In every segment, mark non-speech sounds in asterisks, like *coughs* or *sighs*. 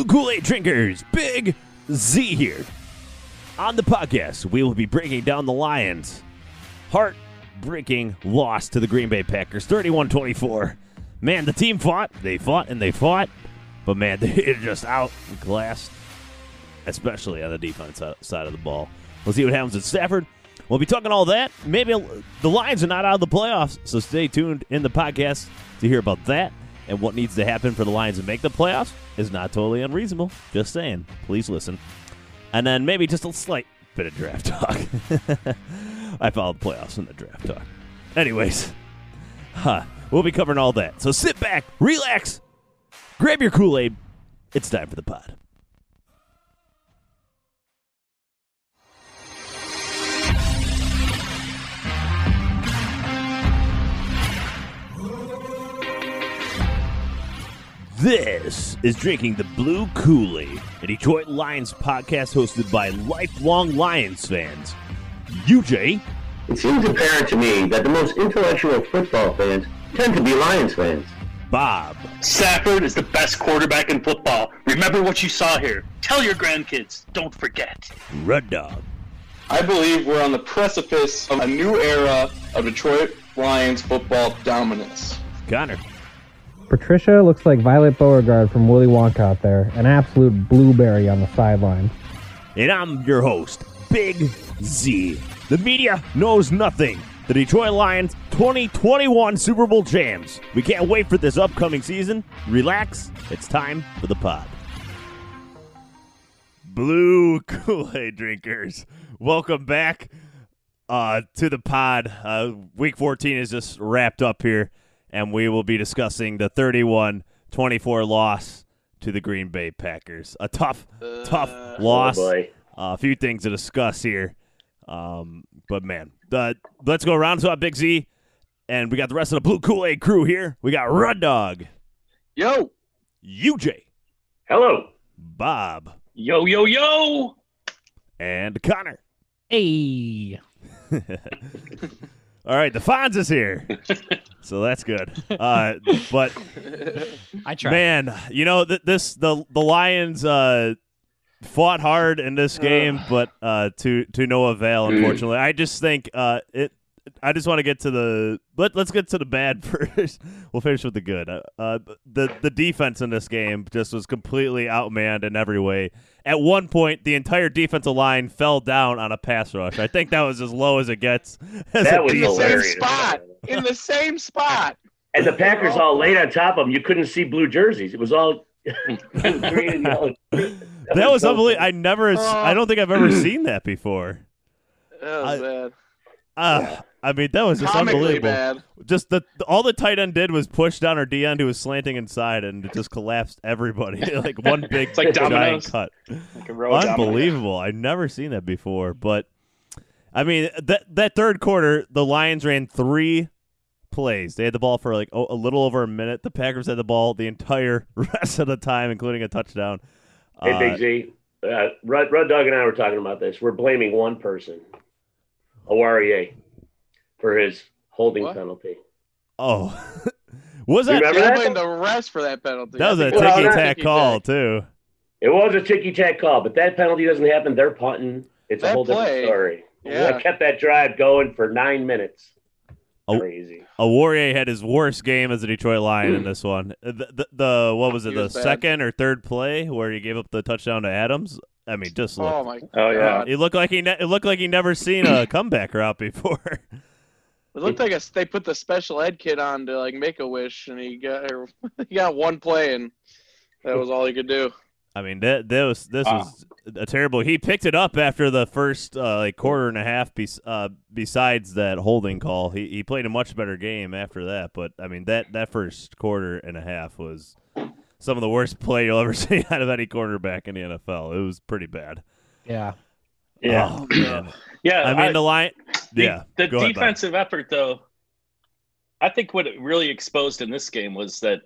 Blue Kool Aid drinkers, Big Z here. On the podcast, we will be breaking down the Lions' heartbreaking loss to the Green Bay Packers, 31 24. Man, the team fought, they fought, and they fought, but man, *laughs* they're just outclassed, especially on the defense side of the ball. We'll see what happens at Stafford. We'll be talking all that. Maybe the Lions are not out of the playoffs, so stay tuned in the podcast to hear about that and what needs to happen for the Lions to make the playoffs is not totally unreasonable. Just saying. Please listen. And then maybe just a slight bit of draft talk. *laughs* I follow the playoffs in the draft talk. Anyways, huh, we'll be covering all that. So sit back, relax, grab your Kool Aid. It's time for the pod. This is Drinking the Blue Kool Aid, a Detroit Lions podcast hosted by lifelong Lions fans. UJ, It seems apparent to me that the most intellectual football fans tend to be Lions fans. Bob, Stafford is the best quarterback in football. Remember what you saw here. Tell your grandkids. Don't forget. Red Dog, I believe we're on the precipice of a new era of Detroit Lions football dominance. Connor, Patricia looks like Violet Beauregarde from Willy Wonka out there, an absolute blueberry on the sideline. and I'm your host, Big Z. The media knows nothing. The Detroit Lions 2021 Super Bowl champs. We can't wait for this upcoming season. Relax, it's time for the pod. Blue *laughs* Kool Aid drinkers, welcome back uh, to the pod. Uh, week 14 is just wrapped up here, and we will be discussing the 31 24 loss to the Green Bay Packers. A tough, tough loss. Oh. Uh, a few things to discuss here. Um, but man, the, let's go around to our Big Z, and we got the rest of the Blue Kool Aid crew here. We got Rud Dog, Yo, UJ, Hello. Bob, Yo, yo, yo. and Connor. Hey. *laughs* All right, the Fonz is here, *laughs* so that's good. Uh, but I tried. man, you know th- this the the Lions uh, fought hard in this game, but uh, to to no avail. Unfortunately, I just think uh, it. I just want to get to the let let's get to the bad *laughs* first. we'll finish with the good. Uh, uh, the the defense in this game just was completely outmanned in every way. At one point, the entire defensive line fell down on a pass rush. I think that was as low as it gets. *laughs* as That was in the same spot. In the same spot. And the Packers all laid on top of them. You couldn't see blue jerseys. It was all *laughs* green and yellow. That was so unbelievable. I never. I don't think I've ever *clears throat* seen that before. That was I- bad. Uh, I mean, that was just Comically unbelievable. bad. Just the all the tight end did was push down our D end who was slanting inside, and it just collapsed everybody *laughs* like *laughs* one big like giant dominoes. cut. Like a row. Unbelievable! I've never seen that before. But I mean, that that third quarter, the Lions ran three plays. They had the ball for like oh, a little over a minute. The Packers had the ball the entire *laughs* rest of the time, including a touchdown. Hey, Uh, Big Z. Uh, Rud, Rud Dog and I were talking about this. We're blaming one person, Oruwariye, for his holding What? penalty. oh, *laughs* was You that? remember You're that? blaming the refs for that penalty. That was a think Well, ticky not tack ticky-tack. call too. It was a ticky tack call, but that penalty doesn't happen. They're punting. It's a That whole play, different story. yeah. I kept that drive going for nine minutes. Oh. Crazy. Oruwariye had his worst game as a Detroit Lion in this one. The, the, the what was it? He The was bad. second or third play where he gave up the touchdown to Adams. I mean, just oh look. Oh my. Oh, yeah. God. It looked like he ne- it looked like he never seen a *coughs* comeback route before. *laughs* It looked like a, they put the special ed kid on to like make a wish, and he got *laughs* he got one play, and that was all he could do. I mean, that, that was this Wow. was a terrible. He picked it up after the first uh, like quarter and a half. Bes- uh, besides that holding call, he he played a much better game after that. But I mean, that that first quarter and a half was some of the worst *laughs* play you'll ever *laughs* see out of any quarterback in the NFL. It was pretty bad. Yeah. Yeah. Oh. *clears throat* Yeah. I mean, the line. the, yeah, the go ahead, defensive effort, though, I think what it really exposed in this game was that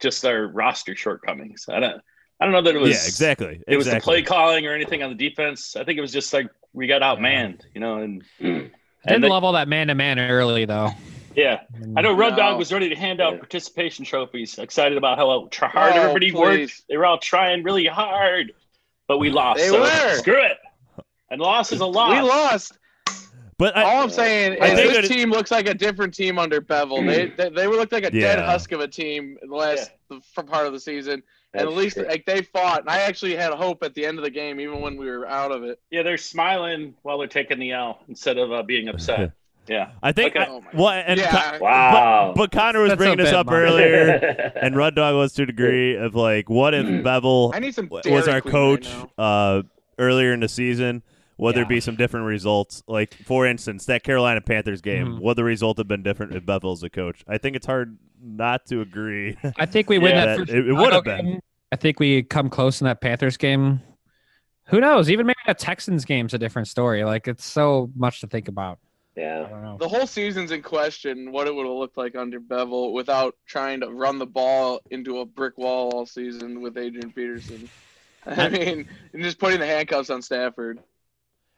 just our roster shortcomings. I don't, I don't know that it was. yeah, exactly. It was the play calling or anything on the defense. I think it was just like we got outmanned, you know. And Mm. I didn't the- love all that man to man early though. yeah, I know Red No. Dog was ready to hand out Yeah. participation trophies. Excited about how hard Oh, everybody please. worked. They were all trying really hard, but we lost. They so were. Screw it. And loss is a loss. We lost. But I, All I'm saying I is this it- team looks like a different team under Bevell. They they, they looked like a dead husk of a team in the last the, for part of the season. and at least true. like they fought. And I actually had hope at the end of the game, even when we were out of it. Yeah, they're smiling while they're taking the L instead of uh, being upset. *laughs* Yeah. I think. Okay. I- Oh well, and yeah, Con- Wow. but, but Connor was That's bringing this up much. earlier. *laughs* and Red Dog was to a degree of like, what if Bevell I need some was our coach right uh, earlier in the season? Would there be some different results? Like, for instance, that Carolina Panthers game, Mhm. would the result have been different if Bevell's a coach? I think it's hard not to agree. I think we *laughs* win Yeah, that. that- first it- it would have been. I think we come close in that Panthers game. Who knows? Even maybe that Texans game's a different story. Like it's so much to think about. I yeah. don't know. The whole season's in question. What it would have looked like under Bevell without trying to run the ball into a brick wall all season with Adrian Peterson. *laughs* I mean, and just putting the handcuffs on Stafford.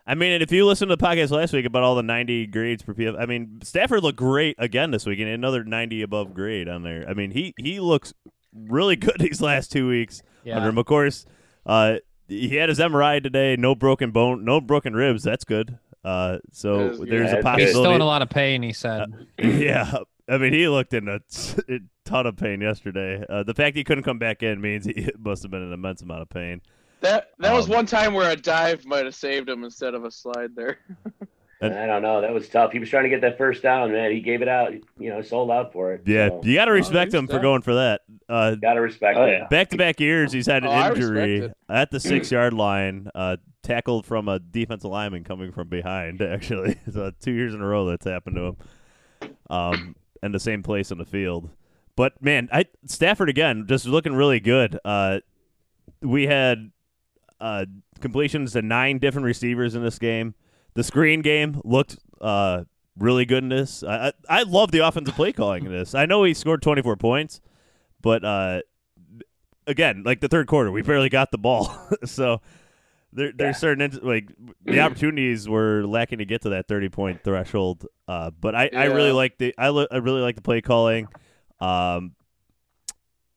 I mean, and if you listened to the podcast last week about all the 90 grades per PF, I mean, Stafford looked great again this week, and another 90 above grade on there. I mean, he he looks really good *laughs* these last two weeks Yeah. under him. Of course, uh, he had his MRI today, no broken bone, no broken ribs. That's good. Uh, so That is good. there's a That's good. He's still in a lot of pain. He said. *laughs* yeah, I mean, he looked in a, t- *laughs* a ton of pain yesterday. Uh, the fact he couldn't come back in means he must have been in an immense amount of pain. That that was Um, one time where a dive might have saved him instead of a slide there. *laughs* I don't know. That was tough. He was trying to get that first down, man. He gave it out. You know, sold out for it. Yeah, So, you got to respect he's him for going for that. Uh, gotta respect Oh, it. yeah. Back to back years, he's had an Oh, injury at the six yard line, uh, tackled from a defensive lineman coming from behind. *laughs* Actually, *laughs* so two years in a row that's happened to him, um, and the same place on the field. But man, I Stafford again, just looking really good. Uh, we had uh, completions to nine different receivers in this game. The screen game looked uh, really good in this. I, I I love the offensive play calling in this. I know he scored twenty four points, but uh, again, like the third quarter, we barely got the ball. *laughs* so there, there's certain like the *clears throat* opportunities were lacking to get to that 30 point threshold. Uh, but I, I really like the I, li- I really like the play calling. Um,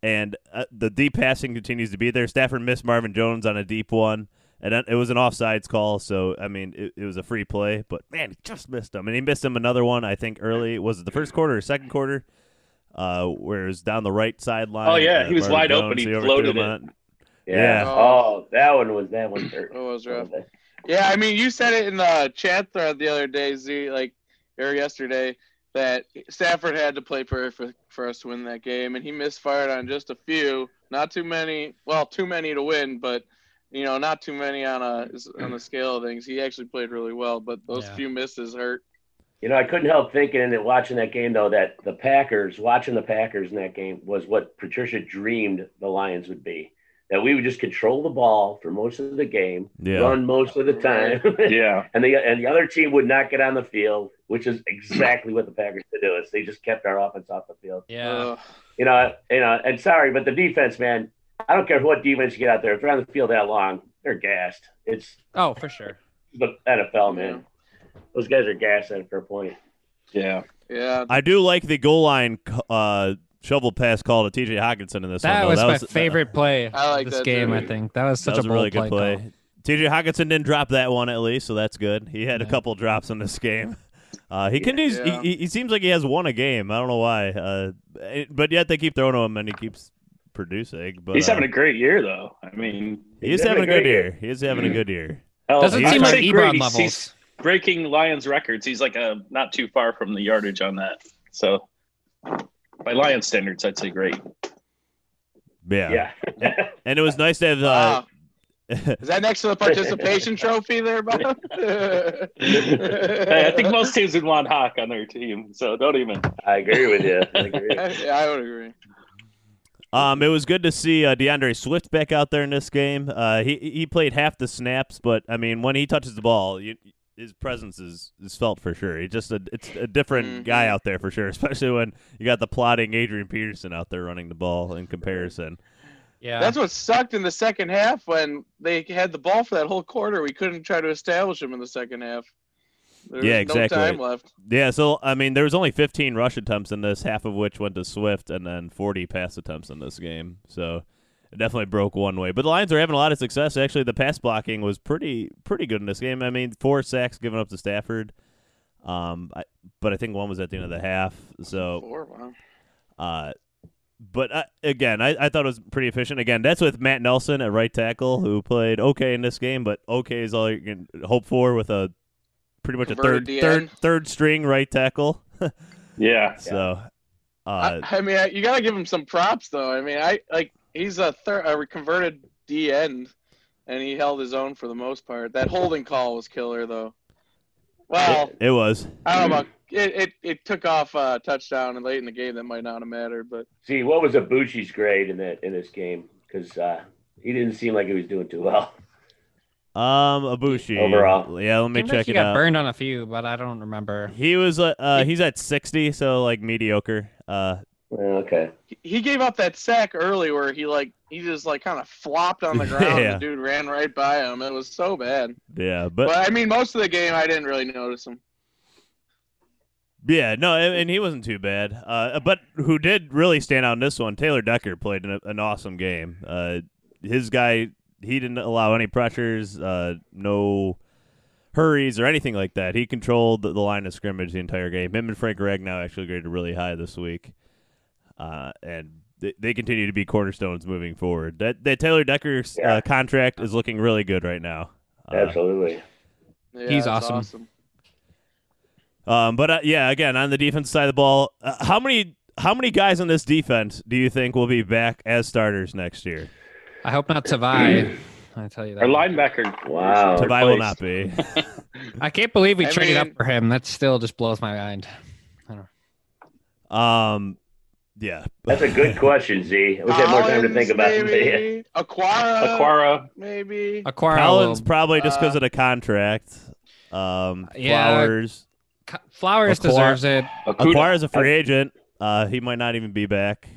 and uh, the deep passing continues to be there. Stafford missed Marvin Jones on a deep one, and that- it was an offsides call. So I mean, it, it was a free play, but man, he just missed him, and he missed him another one. I think early was it the first quarter or second quarter, uh, where it was down the right sideline. Oh, yeah, uh, he was Marvin wide open. Jones, He floated it. on Yeah. Yeah. Oh, that one was that one hurt. It was rough. Yeah, I mean, you said it in the chat thread the other day, Z, like or yesterday, that Stafford had to play perfect for us to win that game, and he misfired on just a few, not too many. Well, too many to win, but you know, not too many on a on the *clears throat* scale of things. He actually played really well, but those Yeah. few misses hurt. You know, I couldn't help thinking and watching that game though that the Packers, watching the Packers in that game was what Patricia dreamed the Lions would be. That we would just control the ball for most of the game, Yeah. run most of the time, *laughs* Yeah. and the and the other team would not get on the field, which is exactly what the Packers did to us. They just kept our offense off the field. Yeah. Ugh. You know, you know, and sorry, but the defense, man, I don't care what defense you get out there. If they're on the field that long, they're gassed. It's Oh, for sure. the NFL, man. Those guys are gassed at a fair point. Yeah. yeah, I do like the goal line uh, shovel pass call to T.J. Hockenson in this That one. though. was my favorite play I like this game. too. I think that was That such was a a really bold good play. call. T.J. Hockenson didn't drop that one at least, so that's good. He had a couple drops in this game. Uh, he continues. Yeah. He, he seems like he has won a game. I don't know why, uh, but yet they keep throwing to him and he keeps producing. But He's uh, having a great year, though. I mean, he is he's having a having a good great year. He is having a good year. Doesn't seem like Ebron levels. He's breaking Lions records. He's like a not too far from the yardage on that. So, by Lions standards, I'd say great. Yeah. Yeah. and it was nice to have. Uh, Wow. *laughs* Is that next to the participation trophy there, Bob? Hey, I think most teams would want Hawk on their team, so don't even. I agree with you. I agree. *laughs* yeah, I would agree. Um, it was good to see uh, D'Andre Swift back out there in this game. Uh, he he played half the snaps, but I mean, when he touches the ball, you, his presence is, is felt for sure. He just a, it's a different Mhm. guy out there for sure, *laughs* especially when you got the plotting Adrian Peterson out there running the ball in comparison. Yeah. That's what sucked in the second half when they had the ball for that whole quarter. We couldn't try to establish him in the second half. There Yeah, was no exactly. time left. Yeah, so I mean, there was only 15 rush attempts in this, half of which went to Swift, and then 40 pass attempts in this game. So it definitely broke one way. But the Lions are having a lot of success. Actually, the pass blocking was pretty pretty good in this game. I mean, four sacks given up to Stafford. Um, I, but I think one was at the end of the half. So Four, wow. Uh, but uh, again, I, I thought it was pretty efficient. Again, that's with Matt Nelson at right tackle, who played okay in this game, but okay is all you can hope for with a pretty much a third third DN. third string right tackle. Yeah. *laughs* so, uh, I, I mean, I, you gotta give him some props, though. I mean, I like he's a third, a converted D end, and he held his own for the most part. That holding call was killer, though. Well, it was. I don't know. About, it, it it took off a touchdown and late in the game that might not have mattered, but See, what was Aboushi's grade in that in this game? Because uh, he didn't seem like he was doing too well. Um, Aboushi. Overall. yeah. Let me Seems like check he it got out. burned on a few, but I don't remember. He was uh, uh he's at sixty, so like mediocre. Uh, Well, okay. he- gave up that sack early where he like he just like kind of flopped on the *laughs* ground. Yeah. and The dude ran right by him. It was so bad. yeah, but But I mean, most of the game I didn't really notice him. Yeah, no, and and he wasn't too bad. Uh, but who did really stand out in this one? Taylor Decker played an, an awesome game. Uh, his guy, he didn't allow any pressures, uh, no hurries or anything like that. He controlled the, the line of scrimmage the entire game. Him and Frank Ragnow actually graded really high this week, uh, and they, they continue to be cornerstones moving forward. That that Taylor Decker's Yeah. uh, contract is looking really good right now. Uh, Absolutely. Yeah, He's that's awesome. Um, but uh, yeah, again on the defense side of the ball, uh, how many how many guys on this defense do you think will be back as starters next year? I hope not Tavai. *clears throat* I tell you that. Our linebacker. Wow. Tavai will not be. *laughs* I can't believe we I traded mean- up for him. That still just blows my mind. um, yeah, That's a good *laughs* question, Z. I wish I had more time to think about it. but yeah. maybe. Okwara, Okwara. maybe. Okwara Collins will- probably just because uh, of the contract. Um, Yeah. Flowers. Co- Flowers Okwara- deserves it. Okudah. is a free agent. Uh, he might not even be back.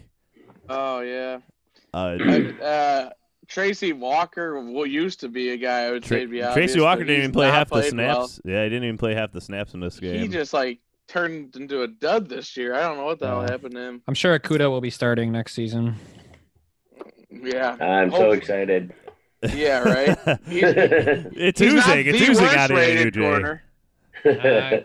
Oh yeah. Uh, Uh, Tracy Walker well, used to be a guy I would Tra- say to be obvious, Tracy Walker didn't even play half the played well. snaps. Yeah, he didn't even play half the snaps in this game. He just like turned into a dud this year. I don't know what the hell happened to him. I'm sure Okudah will be starting next season. Yeah. I'm so Hope- excited. Yeah, right. *laughs* it's He's not oozing. It's the oozing worst out of you, rated UJ. corner. Uh,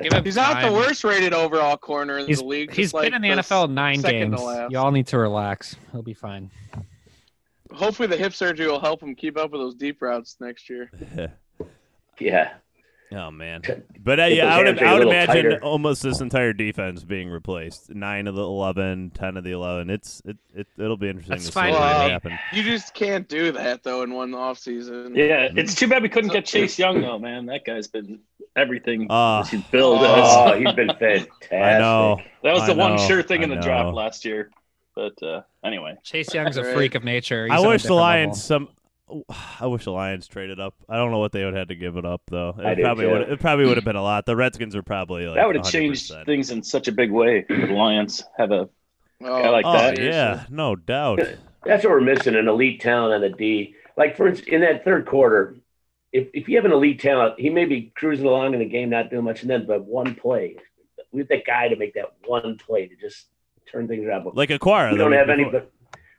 give him He's not the time. worst rated overall corner in He's, the league. he's just like been in the NFL nine second to games. last. Y'all need to relax. He'll be fine. Hopefully, the hip surgery will help him keep up with those deep routes next year. *laughs* yeah. Oh man, but uh, yeah, I would, hamstrings I a would imagine tighter. almost this entire defense being replaced. Nine of the 11, 10 of the eleven. It's it, it it'll be interesting That's to fine see what me. happen. You just can't do that though in one off season. Yeah, it's too bad we couldn't get Chase Young though, man. That guy's been everything Ah. he's billed *laughs* Oh. He's been fantastic. I know. That was I the one sure thing in the draft last year. But uh, anyway, Chase Young's a freak of nature. He's I wish the Lions level. some. *sighs* I wish the Lions traded up. I don't know what they would have to give it up though. It do, probably would. It probably would have been a lot. The Redskins are probably like that would have changed 100%. things in such a big way for the Lions. Have a Oh, guy like Oh that. yeah, no doubt. *laughs* That's what we're missing an elite talent on the D. Like for instance, in that third quarter, if if you have an elite talent, he may be cruising along in the game, not doing much, and then but one play, we have that guy to make that one play to just turn things around. But Like Okwara. we don't week have any, but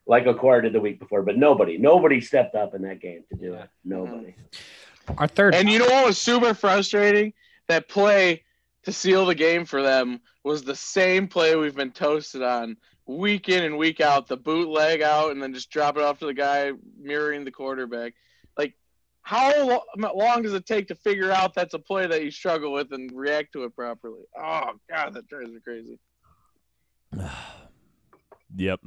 like Okwara did the week before. But nobody, nobody stepped up in that game to do it. Nobody. Our third. And you know what was super frustrating? That play to seal the game for them was the same play we've been toasted on week in and week out. The bootleg out and then just drop it off to the guy mirroring the quarterback. Like, how long does it take to figure out that's a play that you struggle with and react to it properly? Oh God, that drives me crazy. *sighs* *sighs* *sighs* Yep.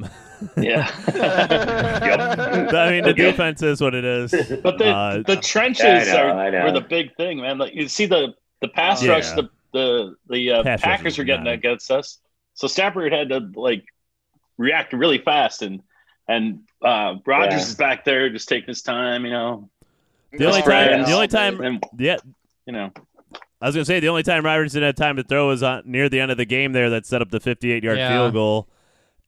Yeah. *laughs* I mean, the Okay. defense is what it is. But the Uh, the trenches know, are were the big thing, man. Like you see the the pass Yeah. rush, the the the uh, Packers is are getting against us. So Stafford had to like react really fast, and and uh, Rodgers Yeah. is back there just taking his time, you know. The only time, the only time, And yeah, you know, I was gonna say the only time Robertson had time to throw was on near the end of the game there that set up the 58 yard Yeah. field goal,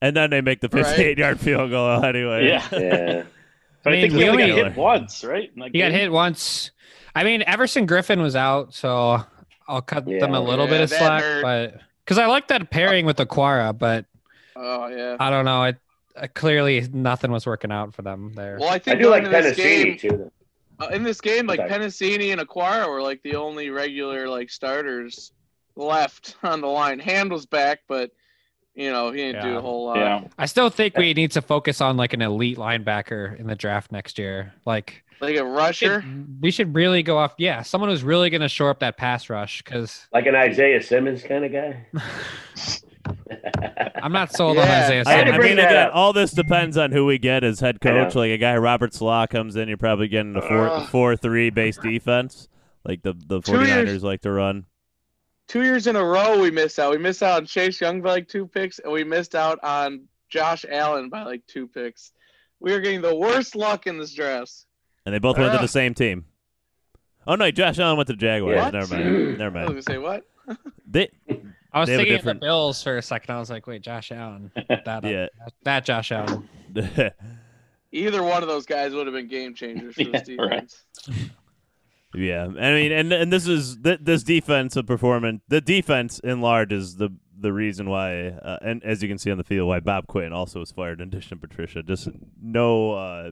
and then they make the Right. 58 yard field goal *laughs* anyway. yeah. Yeah. But I, I think mean, we only got hit once, right? in that He got hit once. I mean, Everson Griffen was out, so I'll cut them a little bit of slack, hurt. but because I like that pairing with Okwara, but Oh yeah. I don't know. It uh, clearly nothing was working out for them there. Well, I I think do like going into this game, too. uh, in this game, like Okay. Penisini and Okwara were like the only regular like starters left on the line. Hand was back, but you know he didn't do a whole lot. Yeah. I still think we need to focus on like an elite linebacker in the draft next year. Like Like a rusher. we should really go off. Yeah, someone who's really going to shore up that pass rush because Like an Isaiah Simmons kind of guy. *laughs* *laughs* I'm not sold Yeah. on Isaiah I, I mean, again, all this depends on who we get as head coach. Like a guy Robert Saleh comes in, you're probably getting a four Ugh. four three base defense, like the the 49ers like to run. Two years in a row, we missed out. We missed out on Chase Young by like two picks, and we missed out on Josh Allen by like two picks. We are getting the worst luck in this draft. And they both went to the same team. Oh no, Josh Allen went to the Jaguars. What? Never mind. *laughs* Never mind. I was mind. gonna say what? *laughs* They, I was They thinking different- of the Bills for a second. I was like, wait, Josh Allen. That, uh, yeah. that Josh Allen. *laughs* Either one of those guys would have been game changers for this Yeah, right. Yeah, I mean, and and this is th- this defensive performance. The defense in large is the the reason why, uh, and as you can see on the field, why Bob Quinn also was fired in addition to Patricia. Just no uh,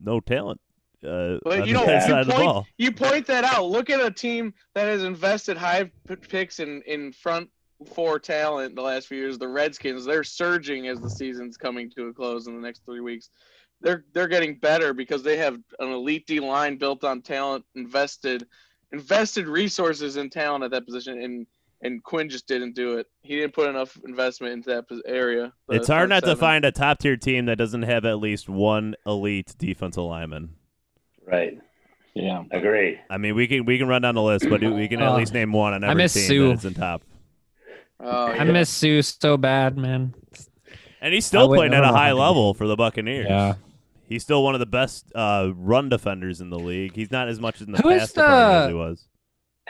no talent. Uh, But you know, you the point, you point that out. Look at a team that has invested high p- picks in in front four talent the last few years. The Redskins, they're surging as the season's coming to a close in the next three weeks. They're they're getting better because they have an elite D line built on talent, invested invested resources in talent at that position, and and Quinn just didn't do it. He didn't put enough investment into that area. It's hard front not to find a top tier team that doesn't have at least one elite defensive lineman. Right. Yeah. agree. I mean, we can we can run down the list, but we can at Uh, least name one on I every miss team Suh. that's in top. Oh, I yeah. miss Suh so bad, man. And he's still playing at a high level for the Buccaneers. Yeah. He's still one of the best uh, run defenders in the league. He's not as much as in the past. Who is pass department as the- he was.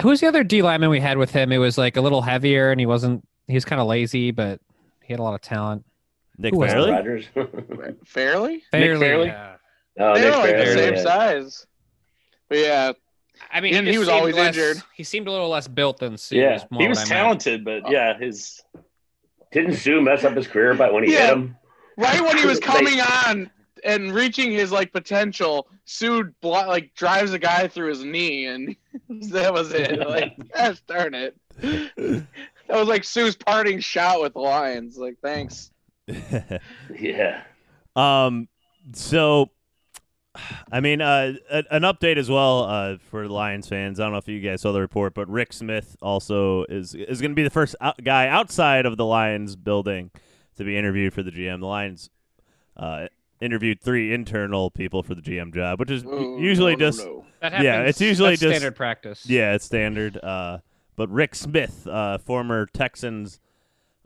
Who was the other D lineman we had with him? It was like a little heavier, and he wasn't. He was kind of lazy, but he had a lot of talent. Nick Who was Fairley? Rogers. *laughs* fairly. Fairly, Fairley? yeah. oh, they Nick were like the same yeah. size. But yeah, I mean, And just he was always less- injured. He seemed a little less built than Suh. Yeah. is more He what was I meant. talented, but yeah, his Didn't Suh mess up his career by when he Yeah. hit him? right when he was coming on and reaching his like potential, Suh blo- like drives a guy through his knee, and *laughs* that was it. Like, *laughs* gosh darn it. That was like Suh's parting shot with the Lions. Like, thanks. *laughs* Yeah. um. So, I mean, uh, a- an update as well uh, for the Lions fans. I don't know if you guys saw the report, but Rick Smith also is is going to be the first out- guy outside of the Lions building to be interviewed for the GM. The Lions uh, interviewed three internal people for the GM job, which is Oh, usually no, no, just no. That Yeah, it's usually that's just- standard practice. Yeah, it's standard. Uh, but Rick Smith, uh, former Texans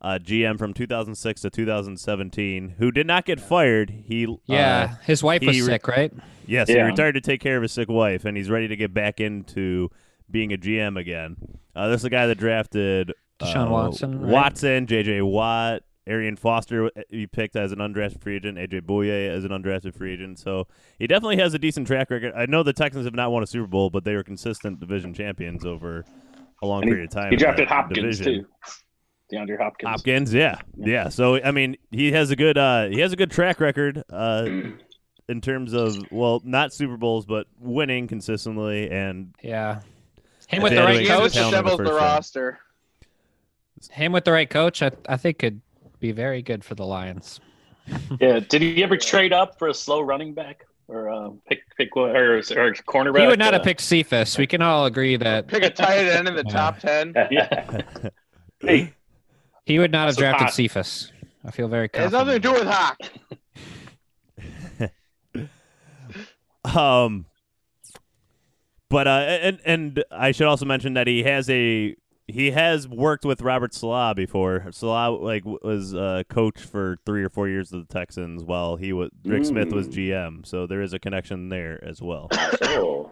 uh, GM from 2006 to 2017, who did not get fired. He Yeah, uh, his wife was he re- sick, right? yes, he Yeah. retired to take care of his sick wife, and he's ready to get back into being a GM again. Uh, this is a guy that drafted Deshaun uh, Watson, right? Watson, J.J. Watt. Arian Foster uh, he picked as an undrafted free agent, AJ Bouye as an undrafted free agent. So he definitely has a decent track record. I know the Texans have not won a Super Bowl, but they were consistent division champions over a long And he- period of time. he in drafted Hopkins division. too. DeAndre Hopkins. Hopkins, yeah, yeah. So I mean, he has a good uh, he has a good track record uh, in terms of well, not Super Bowls, but winning consistently and Yeah. Him with the right to He make just coach. talent the the roster. Him with the right coach, I, I think could be very good for the Lions. *laughs* Yeah. Did he ever trade up for a slow running back or uh, pick pick or, or cornerback? He would not uh, have picked Cephas. We can all agree that Pick a tight end in the *laughs* top ten. *laughs* Yeah. hey, he would not have So drafted hot. Cephas. I feel very It has nothing to do with Hawk. Um, but uh, and and I should also mention that he has a he has worked with Robert Saleh before. Saleh like w- was uh, coach for three or four years of the Texans, while he was Rick Smith was Mm. GM. So there is a connection there as well. Oh,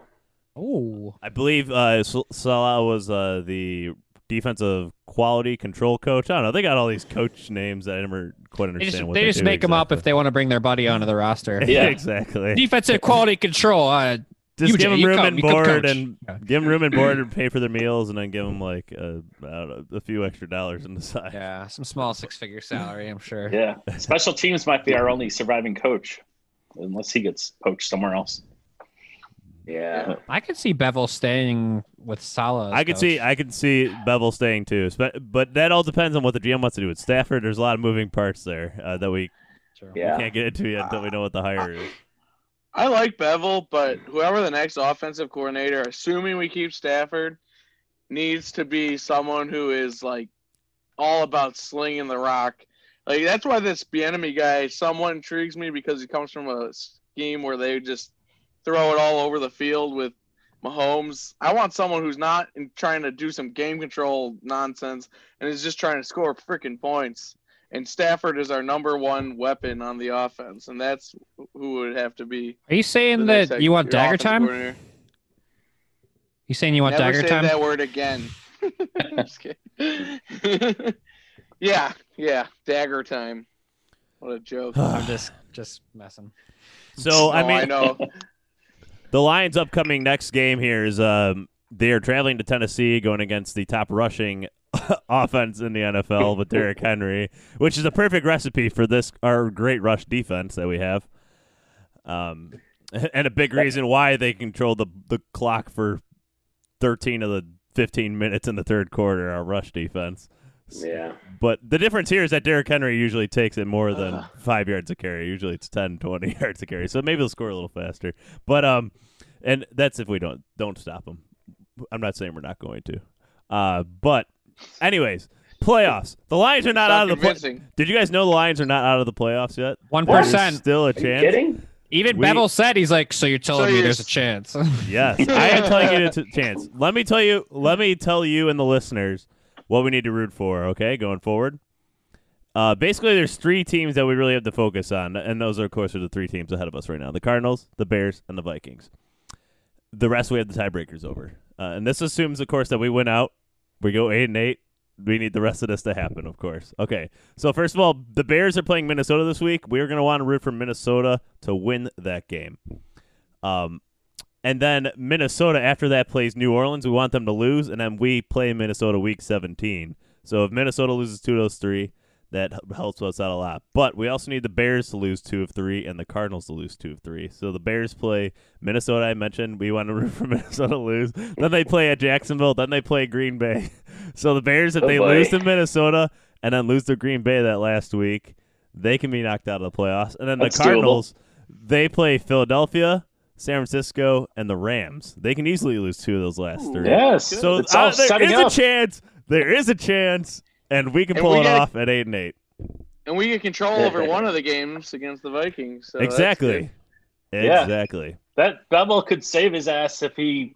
Oh, I believe uh, Saleh was uh, the defensive quality control coach. I don't know. They got all these coach names that I never quite they understand. just, what they just do make them up if they want to bring their buddy onto the roster. Yeah. *laughs* exactly. Defensive quality control. Uh, Just You, give them room come- and board and Yeah. give them room and board and pay for their meals, and then give them like a, I don't know, a few extra dollars in the *laughs* side. yeah, some small six-figure salary, I'm sure. Yeah. Special teams might be our only surviving coach, unless he gets poached somewhere else. yeah. I could see Bevell staying with Saleh. I could coach. see, I could see Bevell staying too, Spe- but that all depends on what the GM wants to do with Stafford. There's a lot of moving parts there uh, that we True. Yeah. can't get into yet until we know what the hire is. I like Bevell, but whoever the next offensive coordinator, assuming we keep Stafford, needs to be someone who is like all about slinging the rock. Like that's why this Bieniemy guy somewhat intrigues me because he comes from a scheme where they just throw it all over the field with Mahomes. I want someone who's not in, trying to do some game control nonsense and is just trying to score freaking points. And Stafford is our number one weapon on the offense, and that's who would have to be. Are you saying the next, that you want dagger time? coordinator. You saying you want Never dagger say time? that word again. *laughs* Just kidding. *laughs* yeah, yeah, dagger time. What a joke. I'm *sighs* just just messing. *laughs* So I mean, I know. The Lions' upcoming next game here is um, they are traveling to Tennessee, going against the top rushing *laughs* offense in the NFL with Derrick Henry, which is a perfect recipe for this our great rush defense that we have. Um, *laughs* and a big reason why they control the the clock for thirteen of the fifteen minutes in the third quarter. Our rush defense. Yeah. But the difference here is that Derrick Henry usually takes it more than five yards a carry. Usually it's 10, 20 *laughs* yards a carry. So maybe he'll score a little faster. But um, and that's if we don't don't stop him. I'm not saying we're not going to. Uh, but anyways, playoffs. The Lions are not Sound out of the. Play- Did you guys know the Lions are not out of the playoffs yet? One still a Are you chance. kidding? Even We- Bevell said he's like, so you're telling So me you're there's a chance. *laughs* Yes, I am telling you it's a chance. Let me tell you. Let me tell you and the listeners what we need to root for. Okay, going forward. Uh, basically, there's three teams that we really have to focus on, and those are, of course, are the three teams ahead of us right now: the Cardinals, the Bears, and the Vikings. The rest we have the tiebreakers over, uh, and this assumes, of course, that we win out. We go eight and eight. We need the rest of this to happen, of course. Okay, so first of all, the Bears are playing Minnesota this week. We are going to want to root for Minnesota to win that game. Um, and then Minnesota after that plays New Orleans. We want them to lose, and then we play Minnesota week 17. So if Minnesota loses two of those three, that helps us out a lot. But we also need the Bears to lose two of three and the Cardinals to lose two of three. So the Bears play Minnesota. I mentioned we want to root for *laughs* Minnesota to lose. Then they play at Jacksonville. Then they play Green Bay. *laughs* So the Bears, if Oh, they boy. lose to Minnesota and then lose to Green Bay that last week, they can be knocked out of the playoffs. And then That's the doable. Cardinals, they play Philadelphia, San Francisco, and the Rams. They can easily lose two of those last three. Yes. So uh, there is up. a chance. There is a chance, and we can And pull we it gotta- off at eight and eight. And we get control over one of the games against the Vikings. So that's exactly. Yeah. Exactly. That Bevell could save his ass if he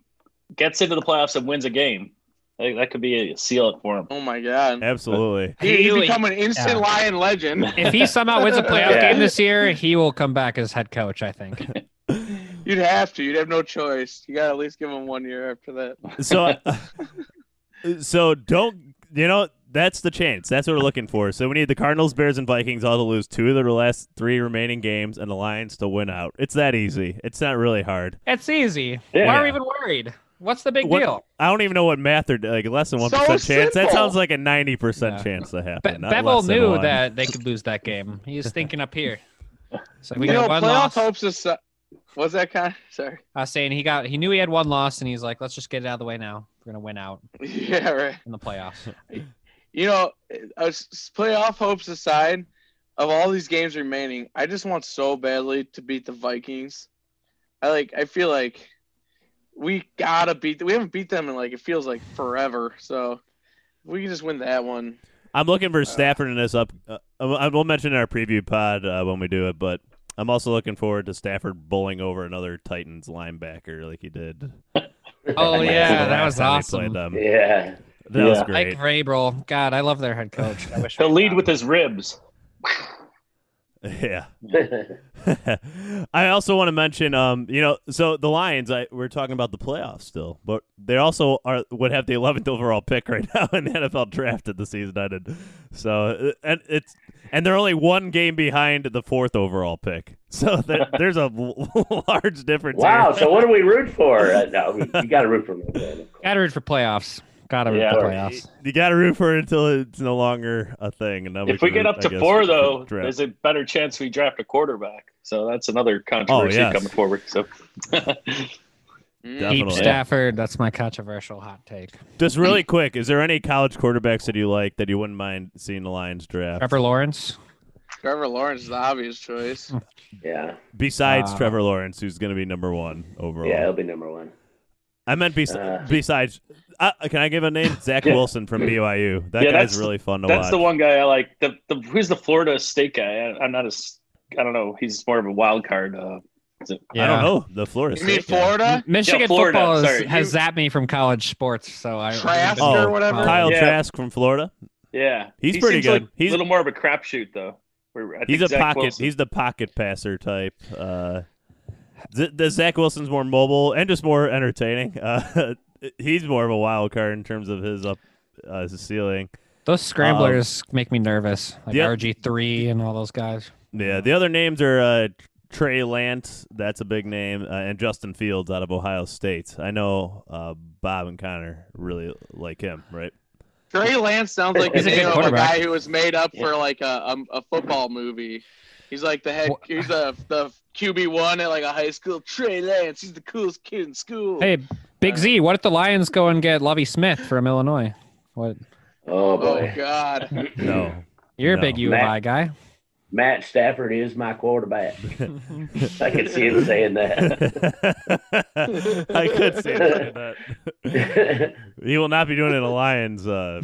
gets into the playoffs and wins a game. That, that could be a seal it for him. Oh my god. Absolutely. He, he's become an instant Yeah. Lion legend. if he somehow wins a *laughs* playoff Yeah. game this year, he will come back as head coach. I think. *laughs* You'd have to. You'd have no choice. You gotta at least give him one year after that. So, *laughs* uh, so don't you know? That's the chance. That's what we're looking for. So we need the Cardinals, Bears, and Vikings all to lose two of their last three remaining games, and the Lions to win out. It's that easy. It's not really hard. It's easy. Yeah. Why are we even worried? What's the big What- deal? I don't even know what math they're like. Less than one So percent chance. That sounds like a ninety percent chance to Be- happen. not Bevell knew one. that they could *laughs* lose that game. He was thinking up here. So we you know, got one playoff loss. hopes aside. Uh, what's that kind? Sorry. I was saying he got he knew he had one loss, and he's like, let's just get it out of the way now. We're gonna win out *laughs* Yeah, right. in the playoffs. *laughs* You know, uh, s- playoff hopes aside, of all these games remaining, I just want so badly to beat the Vikings. I like. I feel like we gotta beat. Them. We haven't beat them in like it feels like forever. So if we can just win that one. I'm looking for Stafford in this up. Uh, I will mention in our preview pod uh, when we do it, but I'm also looking forward to Stafford bowling over another Titans linebacker like he did. *laughs* Oh yeah, that was time he awesome. played them. Yeah. That was great. Mike Vrabel. God, I love their head coach. I wish He'll lead with his ribs. *laughs* Yeah. *laughs* I also want to mention, um, you know, so the Lions. I we're talking about the playoffs still, but they also are would have the 11th overall pick right *laughs* now in the NFL draft at the season ended. So uh, and it's and they're only one game behind the fourth overall pick. So there, there's a large difference. wow. here. So what do we root for? Uh, no, we, you got to root for them. Gotta root for playoffs. Gotta root Yeah. for playoffs. You got to root for it until it's no longer a thing. And If we can get root, up to guess, four, though, *laughs* draft. there's a better chance we draft a quarterback. So that's another controversy Oh, yes. coming forward. So. Definitely. Keep Stafford. That's my controversial hot take. Just really quick, is there any college quarterbacks that you like that you wouldn't mind seeing the Lions draft? Trevor Lawrence. Trevor Lawrence is the obvious choice. Yeah. Besides Uh, Trevor Lawrence, who's going to be number one overall. Yeah, he'll be number one. I meant bes- Uh. besides. Uh, can I give a name? Zach Yeah. Wilson from BYU. That Yeah, guy's really fun to that's watch. That's the one guy I like. The, the who's the Florida State guy? I, I'm not as I don't know. He's more of a wild card. Uh, is it- I don't know the Florida. You mean State guy. Florida? Michigan Yeah, Florida, football is, has You- zapped me from college sports, so I. Trask Oh, or whatever? Kyle Yeah. Trask from Florida. Yeah, He's He pretty good. Like He's- a little more of a crapshoot though. Where I He's a Zach pocket. Wilson- He's the pocket passer type. Uh, Z- the Zach Wilson's more mobile and just more entertaining. Uh, *laughs* he's more of a wild card in terms of his up uh, his ceiling. Those scramblers make me nervous, like Yep. RG three and all those guys. Yeah, the other names are uh, Trey Lance, that's a big name, uh, and Justin Fields out of Ohio State. I know uh, Bob and Connor really like him, right? Trey Lance sounds like He's a good name of a guy who was made up for like a, a, a football movie. He's like the head. Wha- He's the the QB one at like a high school. Trey Lance. He's the coolest kid in school. Hey, Big Z, what if the Lions go and get Lovie Smith from Illinois? What? Oh Oh God. *laughs* No. You're No. a big U of I guy. Matt Stafford is my quarterback. *laughs* I can see him saying that. I could see him saying that. *laughs* He will not be doing it in a Lions uh,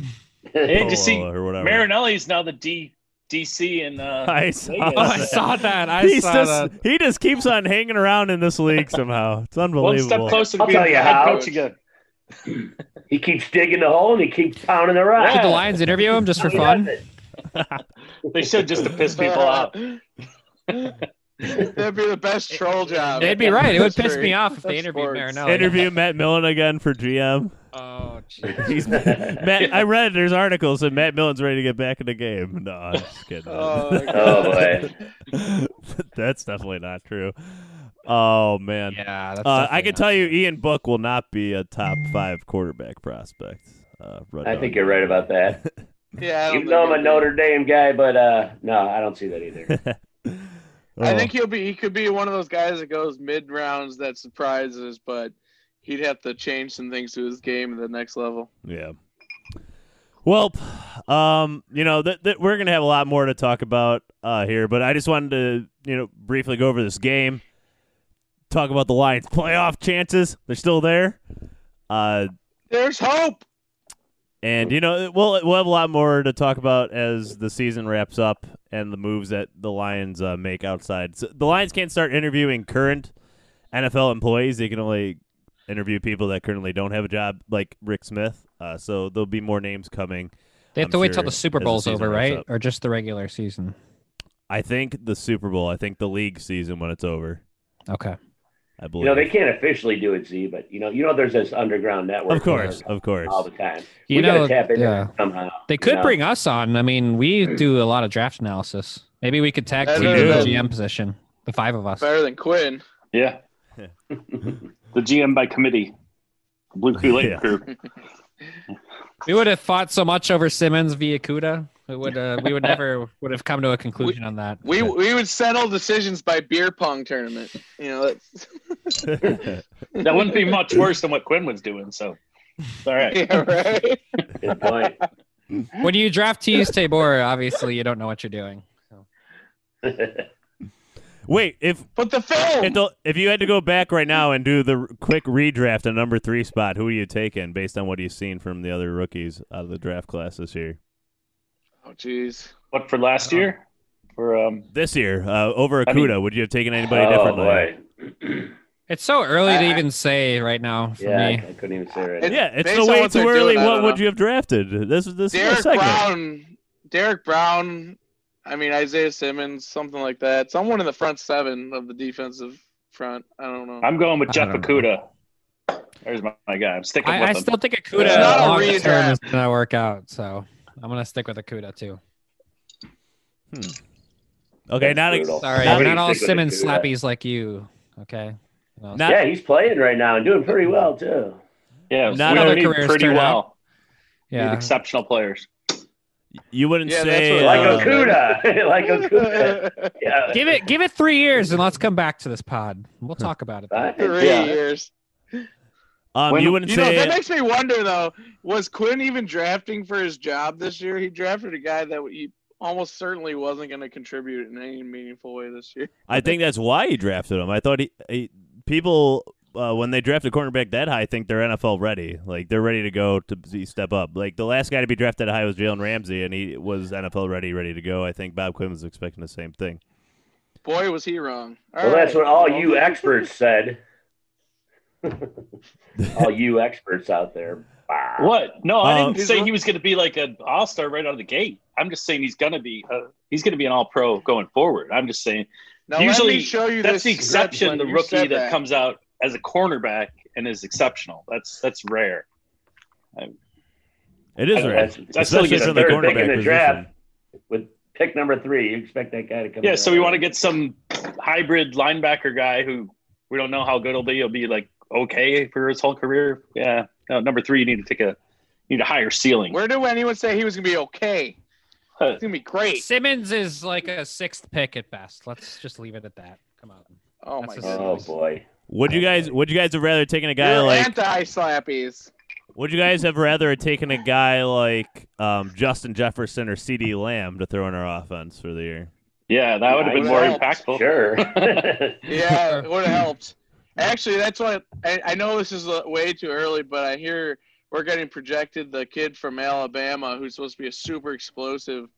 And you see, polo or whatever. Marinelli's now the D DC and uh, *laughs* I saw Oh, I saw that. I He's saw just, that. he just keeps on hanging around in this league *laughs* somehow. It's one unbelievable. step closer to I'll being tell you head how. coach again. *laughs* he keeps digging the hole and he keeps pounding the rock. Should the Lions interview him just for fun? They should just to piss people off. That'd be the best troll job. They'd be right. It would piss me off if they of interviewed sports. Marinelli. Interview Matt Millen again for GM. Oh, *laughs* jeez. Matt. I *laughs* read there's articles that Matt Millen's ready to get back in the game. No, I'm just *laughs* kidding. Oh. Oh boy. That's definitely not true. Oh man. Yeah, that's Uh, I can not- tell you, Ian Book will not be a top five quarterback prospect. Uh, right I on. think you're right about that. Yeah, I don't Even though I'm a think Notre Dame guy, but uh, no, I don't see that either. I Oh. think he'll be. He could be one of those guys that goes mid rounds that surprises, but he'd have to change some things to his game at the next level. Yeah. Well, um, you know, th- th- we're gonna have a lot more to talk about uh, here, but I just wanted to, you know, briefly go over this game, talk about the Lions' *laughs* playoff chances. They're still there, uh, There's hope. and you know, we'll we'll have a lot more to talk about as the season wraps up and the moves that the Lions uh, make outside. So the Lions can't start interviewing current NFL employees; they can only interview people that currently don't have a job, like Rick Smith. Uh, so there'll be more names coming. They have I'm to wait till the Super as the Bowl's over, right? Or just the regular season? I think the Super Bowl. I think the league season when it's over. Okay. I believe. You believe. know, they can't officially do it, Z, but you know, you know, there's this underground network. of course, of course. all the time. You we know, tap into yeah. it somehow. They you could know? bring us on. I mean, we do a lot of draft analysis. Maybe we could tag team the GM position. The five of us. Better than Quinn. Yeah. *laughs* *laughs* Yeah. the GM by committee. Blue Kool Aid Yeah. crew. We would have fought so much over Simmons via Cuda. We would uh, we would *laughs* never would have come to a conclusion on that. We we would settle decisions by beer pong tournament. You know, that's, *laughs* That wouldn't be much worse than what Quinn was doing. So, it's all right. *laughs* yeah, right. Good point. When you draft Teez Tabor, obviously you don't know what you're doing. Wait, if But the film. if, the, if you had to go back right now and do the r- quick redraft at number three spot, who are you taking based on what you've seen from the other rookies out of the draft class this year? Oh, jeez. What for last year? For um, This year, uh, over I mean- would you have taken anybody oh differently? boy. *clears throat* It's so early to I- even say right now for yeah, I, me. I couldn't even say it right. It- Yeah, it's Based the way too early. doing, what would know. you have drafted? This is this is a Derrick segment. Brown, Derrick Brown. I mean Isaiah Simmons, something like that. Someone in the front seven of the defensive front. I don't know. I'm going with Jeff don't Okudah. There's my, my guy. I'm sticking I, with I him. still think Okudah It's not a long term redraft. is gonna work out, so I'm gonna stick with Okudah too. Hmm. Okay, That's not a, brutal. Sorry, Not not all Simmons Okudah. slappies like you. Okay. You know, Not- Yeah, he's playing right now and doing pretty well too. yeah, Not we other careers pretty turn well. Need yeah. exceptional players. You wouldn't Yeah, say that's Like what- uh, Okudah, *laughs* like Okudah. Yeah. *laughs* Give it give it three years and let's come back to this pod. We'll talk about it. then. Three Yeah. years. um, When- you wouldn't You know, say that makes me wonder though. Was Quinn even drafting for his job this year? He drafted a guy that he almost certainly wasn't going to contribute in any meaningful way this year. I think that's why he drafted him. I thought he, he people uh, when they draft a cornerback that high I think they're NFL ready. Like they're ready to go to be- step up. Like the last guy to be drafted that high was Jalen Ramsey, and he was NFL ready, ready to go. I think Bob Quinn was expecting the same thing. Boy, was he wrong. Well, that's what all you experts said. *laughs* all you experts out there. Bah. What? No, I Um, didn't say he was going to be like an all star right out of the gate. I'm just saying he's going to be. Uh, he's going to be an all pro going forward. I'm just saying Now, let me usually show you that's the exception. The rookie said that, comes out as a cornerback and is exceptional. That's that's rare. It is I- rare, that's- that's still especially get for a the pick cornerback in the position. draft. With pick number three, you expect that guy to come. Yeah, in so we want to get some hybrid linebacker guy who we don't know how good he'll be. He'll be like okay for his whole career. Yeah. No, number three, you need to take a you need a higher ceiling. Where did anyone say he was going to be okay? It's going to be great. Simmons is like a sixth pick at best. Let's just leave it at that. Come on. Oh my That's a- god. Oh boy. Would you guys? Would you guys have rather taken a guy You're like? anti-slappies. Would you guys have rather taken a guy like um, Justin Jefferson or CeeDee Lamb to throw in our offense for the year? yeah, that would have been more would help. impactful. Sure. *laughs* Yeah, it *laughs* would have helped. Actually, that's what I, I know. This is uh, way too early, but I hear we're getting projected the kid from Alabama who's supposed to be a super explosive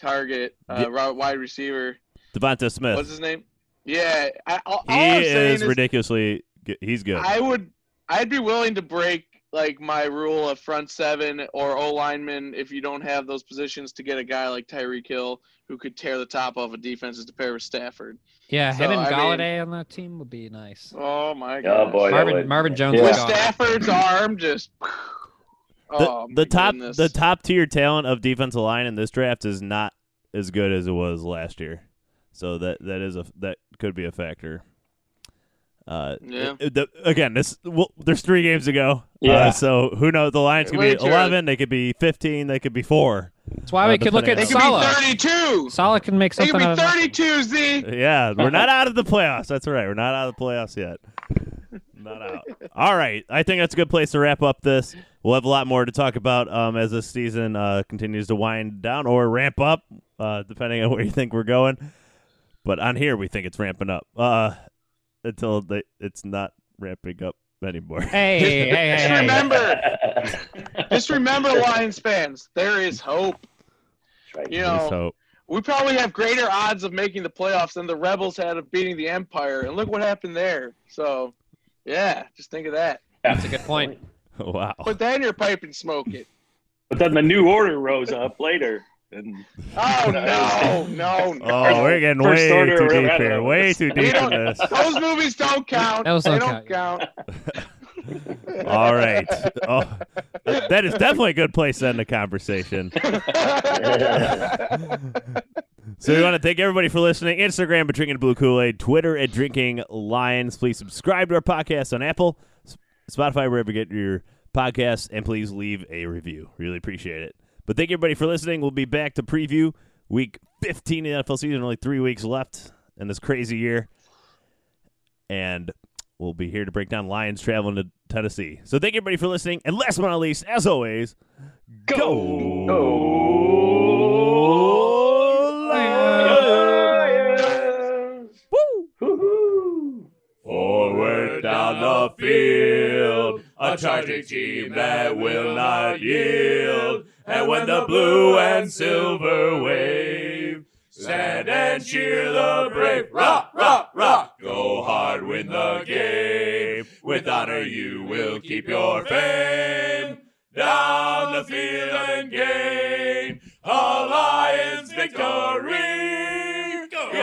target, uh, ri- wide receiver. DeVonta Smith. What's his name? Yeah, I, all, he all is is ridiculously. Good. He's good. I would, I'd be willing to break like my rule of front seven or O lineman if you don't have those positions to get a guy like Tyreek Hill who could tear the top off a of defenses to pair with Stafford. Yeah, him So, and I mean- Golladay on that team would be nice. Oh my god! oh boy. Marvin would- Marvin Jones Yeah. With. Stafford's arm just. the *laughs* Oh, the my top goodness. the top tier talent of defensive line in this draft is not as good as it was last year. So that that is a that could be a factor. Uh, Yeah. it- the, again, this well, there's three games to go. Yeah. Uh, so who knows? The lines could Way be too 11. They could be 15. They could be four. That's why Uh, we could look at depending They could be 32. Saleh can make something. They something could be 32, Z. Yeah, we're not *laughs* out of the playoffs. That's right. We're not out of the playoffs yet. Not out. All right. I think that's a good place to wrap up this. We'll have a lot more to talk about um, as this season uh, continues to wind down or ramp up, uh, depending on where you think we're going. But on here, we think it's ramping up uh, until they, it's not ramping up anymore. Hey, hey, *laughs* hey, Just hey. remember, *laughs* just remember, Lions fans, there is hope. Right. You know, so we probably have greater odds of making the playoffs than the Rebels had of beating the Empire, and look what happened there. So, yeah, just think of that. That's a good point. *laughs* wow. Put that in your pipe and smoke it. But then the new order rose up later, and *laughs* Oh no, no, no! *laughs* Oh, we're getting First way order, too deep out here. Way too deep in this. Those movies don't count. Those they don't don't count. *laughs* All right. Oh, that is definitely a good place to end the conversation. So we want to thank everybody for listening. Instagram at Drinking Blue Kool-Aid, Twitter at Drinking Lions. Please subscribe to our podcast on Apple, Spotify, wherever you get your podcasts, and please leave a review. Really appreciate it. But thank you everybody for listening. We'll be back to preview week 15 of the NFL season. Only three weeks left in this crazy year. And we'll be here to break down Lions traveling to Tennessee. So thank you everybody for listening. And last but not least, as always, go, Lions! Woo! Woo-hoo. Forward down the field, a charging team that will not yield. And when the blue and silver wave, stand and cheer the brave. Rock, rock, rock. Go hard, win the game. With honor, you will keep your fame. Down the field and gain a Lions victory. Go! We